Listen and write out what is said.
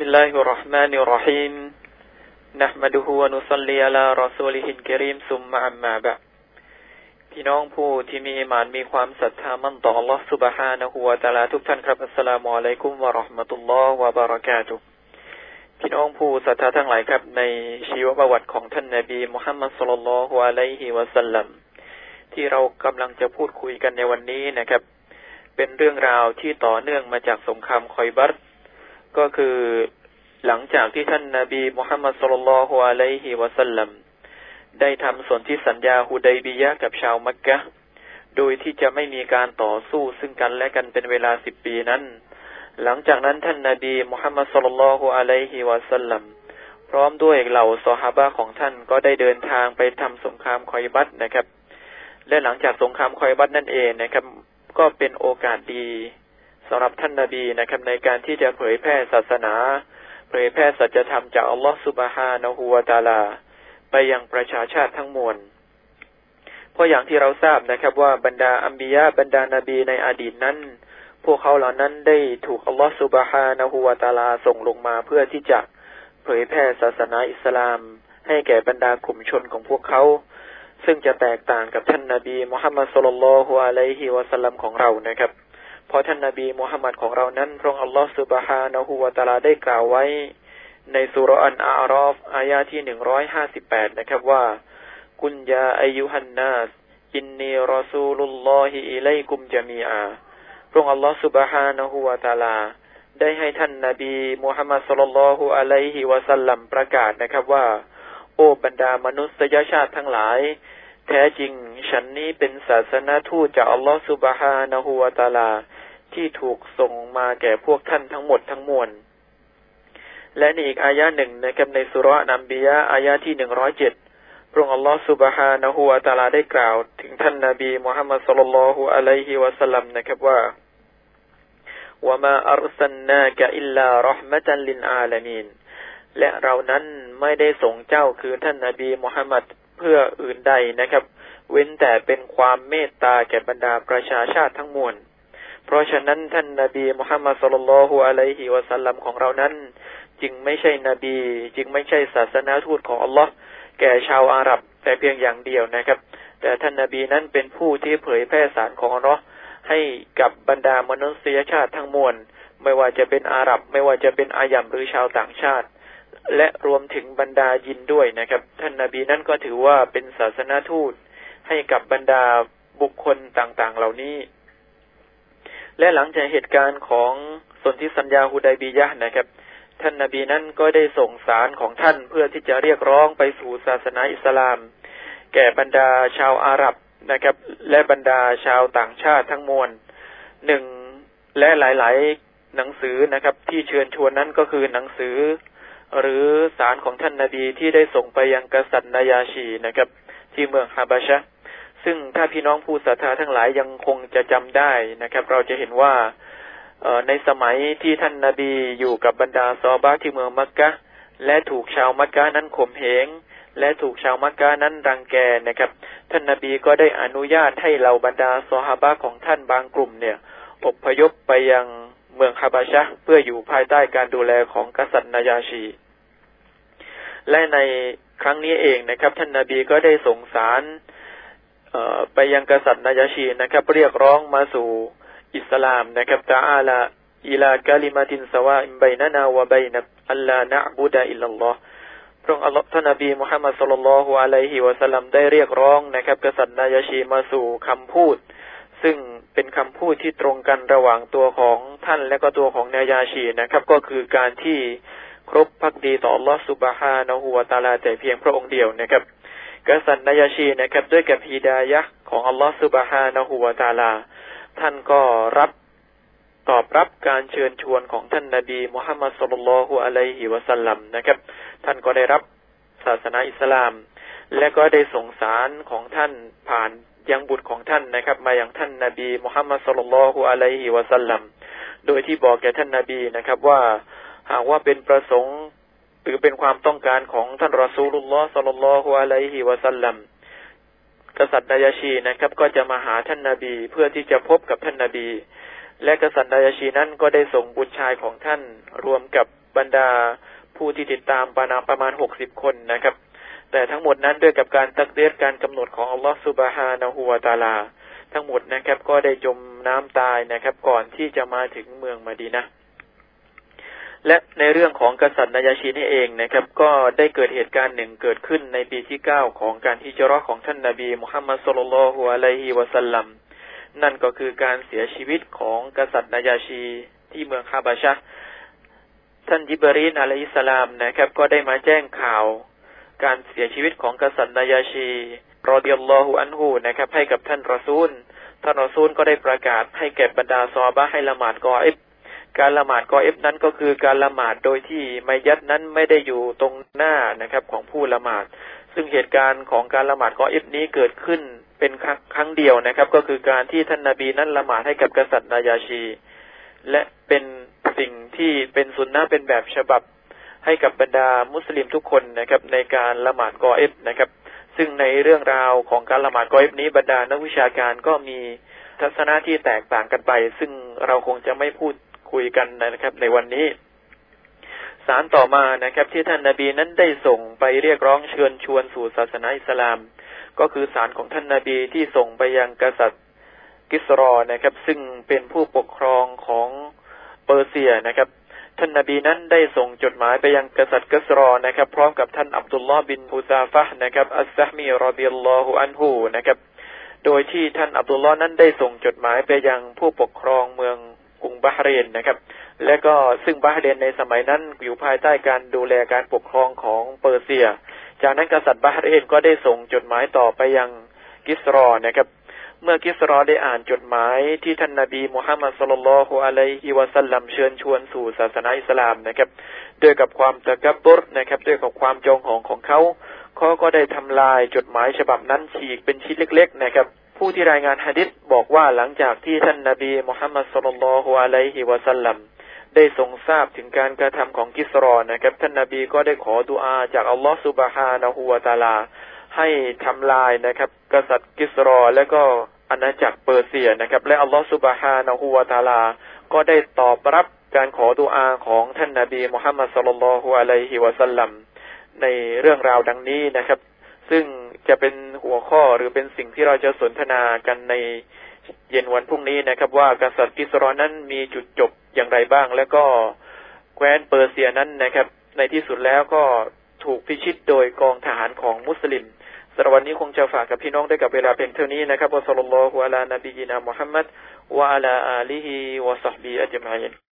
بسم الله الرحمن الرحيم نحمده ونصلي على رسوله الكريم ثم أما بعد พี่น้องผู้ที่มีมานมีความศรัทธามั่นต่อ Allah سبحانه และ تعالى ทุกท่านครับอัสสลามุอะลัยกุมวะราะห์มะตุลลอฮ์วะบะเราะกาตุพี่น้องผู้ศรัทธาทั้งหลายครับ ในชีวประวัติของท่านนบีมุฮัมมัดสุลลัลฮุอะลัยฮิวะสัลลัมที่เรากำลังจะพูดคุยกันในวันนี้นะครับ เป็นเรื่องราวที่ต่อเนื่องมาจากสงครามคอยบัต ก็คือหลังจากที่ท่านนาบีมุฮัมมัดสุลลัลฮุอะลัยฮิวะสัลลัมได้ทำสนธิสัญญาฮุดัยบียะกับชาวมักกะโดยที่จะไม่มีการต่อสู้ซึ่งกันและกันเป็นเวลาสิบปีนั้น หลังจากนั้นท่านนาบีมุฮัมมัดสุลลัลฮุอะลัยฮิวะสัลลัมพร้อมด้วยเหล่าซอฮาบะของท่านก็ได้เดินทางไปทำสงครามคอยบัตนะครับ และหลังจากสงครามคอยบัตนั่นเองนะครับ ก็เป็นโอกาสดี สำหรับท่านนาบีนะครับในการที่จะเผยแพร่ศาสนา เผยแพร่สัจธรรมจากอัลลอฮฺสุบฮานะฮูวาตาลา ไปยังประชาชาติทั้งมวลเพราะอย่างที่เราทราบนะครับว่าบรรดาอัมบียะบรรดานาบีในอดีตนั้น พวกเขาเหล่านั้นได้ถูกอัลลอฮฺสุบฮานะฮูวาตาลาส่งลงมาเพื่อที่จะเผยแพร่ศาสนาอิสลาม ให้แก่บรรดากลุ่มชนของพวกเขาซึ่งจะแตกต่างกับท่านนาบีมุฮัมมัดสุลลัลฮุอะลัยฮิวะสัลลัมของเรานะครับ พราะท่านนาบีมุฮัมมัดของเรานั้นพระองค์อัลลอฮฺสุบฮานะฮูวาตาลาได้กล่าวไว้ ในสุรอันอารอฟอายาที่หนึ่งร้อยห้าสิบแปดนะครับว่า กุญยาอายุฮันนาสอินนีรอซูลุลลอฮิอิเลกุมจามีอาพระองค์อัลลอฮฺสุบฮานะฮูวาตาลา ได้ให้ท่านนาบีมุฮัมมัดสุลลัลฮุอะลัยฮิวะสัลลัมประกาศนะครับว่า โอ้บรรดามนุษยชาติทั้งหลายแท้จริง ฉันนี้เป็นศาสนาทูตจากอัลลอฮฺสุบฮานะฮูวาตาลา ที่ถูกส่งมาแก่พวกท่านทั้งหมดทั้งมวล และในอีกอายะหนึ่งนะครับในสุรนัมบียะอายะที่หนึ่งร้อยเจ็ดพระองค์อัลลอฮฺสุบฮานะฮูวาตาลาได้กล่าว ถึงท่านนาบีมุฮัมมัดสุลลัลฮุอะลัยฮิวะสัลลัมนะครับว่าว่ามาอัลสันนากะอิลลารห์มะตันลินอาลามีนและเรานั้นไม่ได้ส่งเจ้าคือท่านนาบีมุฮัมมัดเพื่ออื่นใดนะครับ เว้นแต่เป็นความเมตตาแก่บรรดาประชาชาติทั้งมวล เพราะฉะนั้นท่านนาบีมุฮัมมัดสุลลัลฮุอะลัยฮิวะสัลลัมของเรานั้น จึงไม่ใช่นบี จึงไม่ใช่ศาสนาทูตของอัลลอฮ์แก่ชาวอาหรับ แต่เพียงอย่างเดียวนะครับ แต่ท่านนาบีนั้นเป็นผู้ที่เผยแพร่สารของอัลลอฮ์ให้กับบรรดามนุษยชาติทั้งมวลไม่ว่าจะเป็นอาหรับ ไม่ว่าจะเป็นอายัมหรือชาวต่างชาติ และรวมถึงบรรดายินด้วยนะครับ ท่านนาบีนั้นก็ถือว่าเป็นศาสนาทูตให้กับบรรดาบุคคลต่างๆ เหล่านี้ และหลังจากเหตุการณ์ของสนธิสัญญาฮุดายบียะนะครับ ท่านนาบีนั้นก็ได้ส่งสารของท่านเพื่อที่จะเรียกร้องไปสู่ศาสนาอิสลาม แก่บรรดาชาวอาหรับนะครับ และบรรดาชาวต่างชาติทั้งมวลหนึ่งและหลาย ๆ หนังสือนะครับ ที่เชิญชวนนั้นก็คือหนังสือ หรือสารของท่านนาบีที่ได้ส่งไปยังกษัตริย์นายาชีนะครับ ที่เมืองฮาบาชะ ซึ่งถ้าพี่น้องผู้ศรัทธาทั้งหลายยังคงจะจำได้นะครับ เราจะเห็นว่าในสมัยที่ท่านนาบีอยู่กับบรรดาซอบาที่เมืองมักกะและถูกชาวมักกะนั้นข่มเหงและถูกชาวมักกะนั้นรังแกนะครับ ท่านนาบีก็ได้อนุญาตให้เหล่าบรรดาซอฮาบะของท่านบางกลุ่มเนี่ยอพยพไปยังเมืองคาบาชะเพื่ออยู่ภายใต้การดูแลของกษัตริย์นายาชี และในครั้งนี้เองนะครับ ท่านนาบีก็ได้ส่งสาร ไปยังกษัตริย์นายชีนะครับ เรียกร้องมาสู่อิสลามนะครับตาอาลาอิลากาลิมาตินสวาอิมไบนานาวะไบนับอัลลานะบุดะอิลลัลลอฮ์พระองค์อัลลอฮ์ท่านนบีมุฮัมมัดสุลลัลฮุอะลัยฮิวะสัลลัมได้เรียกร้องนะครับ กษัตริย์นายชีมาสู่คำพูด ซึ่งเป็นคำพูดที่ตรงกันระหว่างตัวของท่านและก็ตัวของนายาชีนะครับ ก็คือการที่ครบพักดีต่ออัลลอฮ์สุบฮานะฮูวะตาลาแต่เพียงพระองค์เดียวนะครับ กษัตริย์นายชีนะครับ ด้วยกับฮีดายะของอัลลอฮฺสุบฮานะฮูวาตาลา ท่านก็รับตอบรับการเชิญชวนของท่านนาบีมุฮัมมัดสุลลัลฮุอะลัยฮิวะสัลลัมนะครับ ท่านก็ได้รับศาสนาอิสลาม และก็ได้ส่งสารของท่านผ่านยังบุตรของท่านนะครับ มาอย่างท่านนาบีมุฮัมมัดสุลลัลฮุอะลัยฮิวะสัลลัมโดยที่บอกแก่ท่านนาบีนะครับว่า หากว่าเป็นประสงค์ หรือเป็นความต้องการของท่านรอซูลุลลอฮ์สัลลัลลอฮุอะลัยฮิวะสัลลัมกษัตริย์นายาชีนะครับ ก็จะมาหาท่านนาบีเพื่อที่จะพบกับท่านนาบี และกษัตริย์นายาชีนั้นก็ได้ส่งบุตรชายของท่านรวมกับบรรดาผู้ที่ติดตามปานาประมาณหกสิบคนนะครับ แต่ทั้งหมดนั้นด้วยกับการตักเดียดการกำหนดของอัลลอฮฺสุบฮานะฮูวาตาลา ทั้งหมดนะครับ ก็ได้จมน้ำตายนะครับ ก่อนที่จะมาถึงเมืองมาดีนะ และในเรื่องของกษัตริย์นายาชีนี่เองนะครับ ก็ได้เกิดเหตุการณ์หนึ่งเกิดขึ้นในปีที่เก้าของการฮิจรัตของท่านนาบีมุฮัมมัดสุลลัลฮุอะลัยฮิวะสัลลัมนั่นก็คือการเสียชีวิตของกษัตริย์นายาชีที่เมืองคาบาชะท่านยิบรีนอะลัยสลามนะครับ ก็ได้มาแจ้งข่าว การเสียชีวิตของกษัตริย์นายาชีรอเดิยัลลอฮุอันฮูนะครับ ให้กับท่านรอซูล ท่านรอซูลก็ได้ประกาศให้แก่บรรดาซอบะให้ละหมาดกออิบ การละหมาดกอเอฟนั้นก็คือการละหมาดโดยที่ไมยัดนั้นไม่ได้อยู่ตรงหน้านะครับของผู้ละหมาด ซึ่งเหตุการณ์ของการละหมาดกอเอฟนี้เกิดขึ้นเป็นครั้งเดียวนะครับ ก็คือการที่ท่านนาบีนั้นละหมาดให้กับกษัตริย์นายาชี และเป็นสิ่งที่เป็นสุนนะเป็นแบบฉบับให้กับบรรดามุสลิมทุกคนนะครับ ในการละหมาดกอเอฟนะครับ ซึ่งในเรื่องราวของการละหมาดกอเอฟนี้บรรดานักวิชาการก็มีทัศนะที่แตกต่างกันไป ซึ่งเราคงจะไม่พูด คุยกันนะครับ ในวันนี้ สารต่อมานะครับ ที่ท่านนาบีนั้นได้ส่งไปเรียกร้องเชิญชวนสู่ศาสนาอิสลาม ก็คือสารของท่านนาบีที่ส่งไปยังกษัตริย์กิสรอนะครับ ซึ่งเป็นผู้ปกครองของเปอร์เซียนะครับท่านนาบีนั้นได้ส่งจดหมายไปยังกษัตริย์กิสรอนะครับ พร้อมกับท่านอับดุลลอฮ์บินฮูซาฟะนะครับอัสซะฮ์มีรอฎิยัลลอฮุอันฮูนะครับ โดยที่ท่านอับดุลลอฮ์นั้นได้ส่งจดหมายไปยังผู้ปกครองเมือง กรุงบาฮเรนนะครับ และก็ซึ่งบาฮเรนในสมัยนั้นอยู่ภายใต้การดูแลการปกครองของเปอร์เซีย จากนั้นกษัตริย์บาฮเรนก็ได้ส่งจดหมายต่อไปยังกิสรอนะครับ เมื่อกิสรอได้อ่านจดหมายที่ท่านนาบีมุฮัมมัดสุลลัลฮุอะลัยฮิวะสัลลัมเชิญชวนสู่ศาสนาอิสลามนะครับ ด้วยกับความตะกับบุรนะครับ ด้วยกับความจองหองของเขาเขาก็ได้ทำลายจดหมายฉบับนั้นฉีกเป็นชิ้นเล็ก ๆ นะครับ ผู้ที่รายงานฮะดิษบอกว่าหลังจากที่ท่านนาบีมุฮัมมัดสุลลัลฮุอะลัยฮิวะสัลลัมได้ทรงทราบถึงการกระทำของกิสรอนะครับ ท่านนาบีก็ได้ขอดุอาจากอัลลอฮฺสุบฮานะฮูวะตาลา ให้ทำลายนะครับ กษัตริย์กิสรอและก็อาณาจักรเปอร์เซียนะครับ และอัลลอฮฺสุบฮานะฮูวะตาลา ก็ได้ตอบรับการขอดุอาของท่านนาบีมุฮัมมัดสุลลัลฮุอะลัยฮิวะสัลลัมในเรื่องราวดังนี้นะครับ ซึ่ง จะเป็นหัวข้อหรือเป็นสิ่งที่เราจะสนทนากันในเย็นวันพรุ่งนี้นะครับ ว่ากษัตริย์กิสรอนั้นมีจุดจบอย่างไรบ้าง แล้วก็แคว้นเปอร์เซียนั้นนะครับ ในที่สุดแล้วก็ถูกพิชิตโดยกองทหารของมุสลิมสำหรับวันนี้คงจะฝากกับพี่น้องได้กับเวลาเพียงเท่านี้นะครับวะสัลลัลลอฮุอะลานบียินามุฮัมมัดวะอะลาอาลีฮิวะซัฮบีอัจมัยน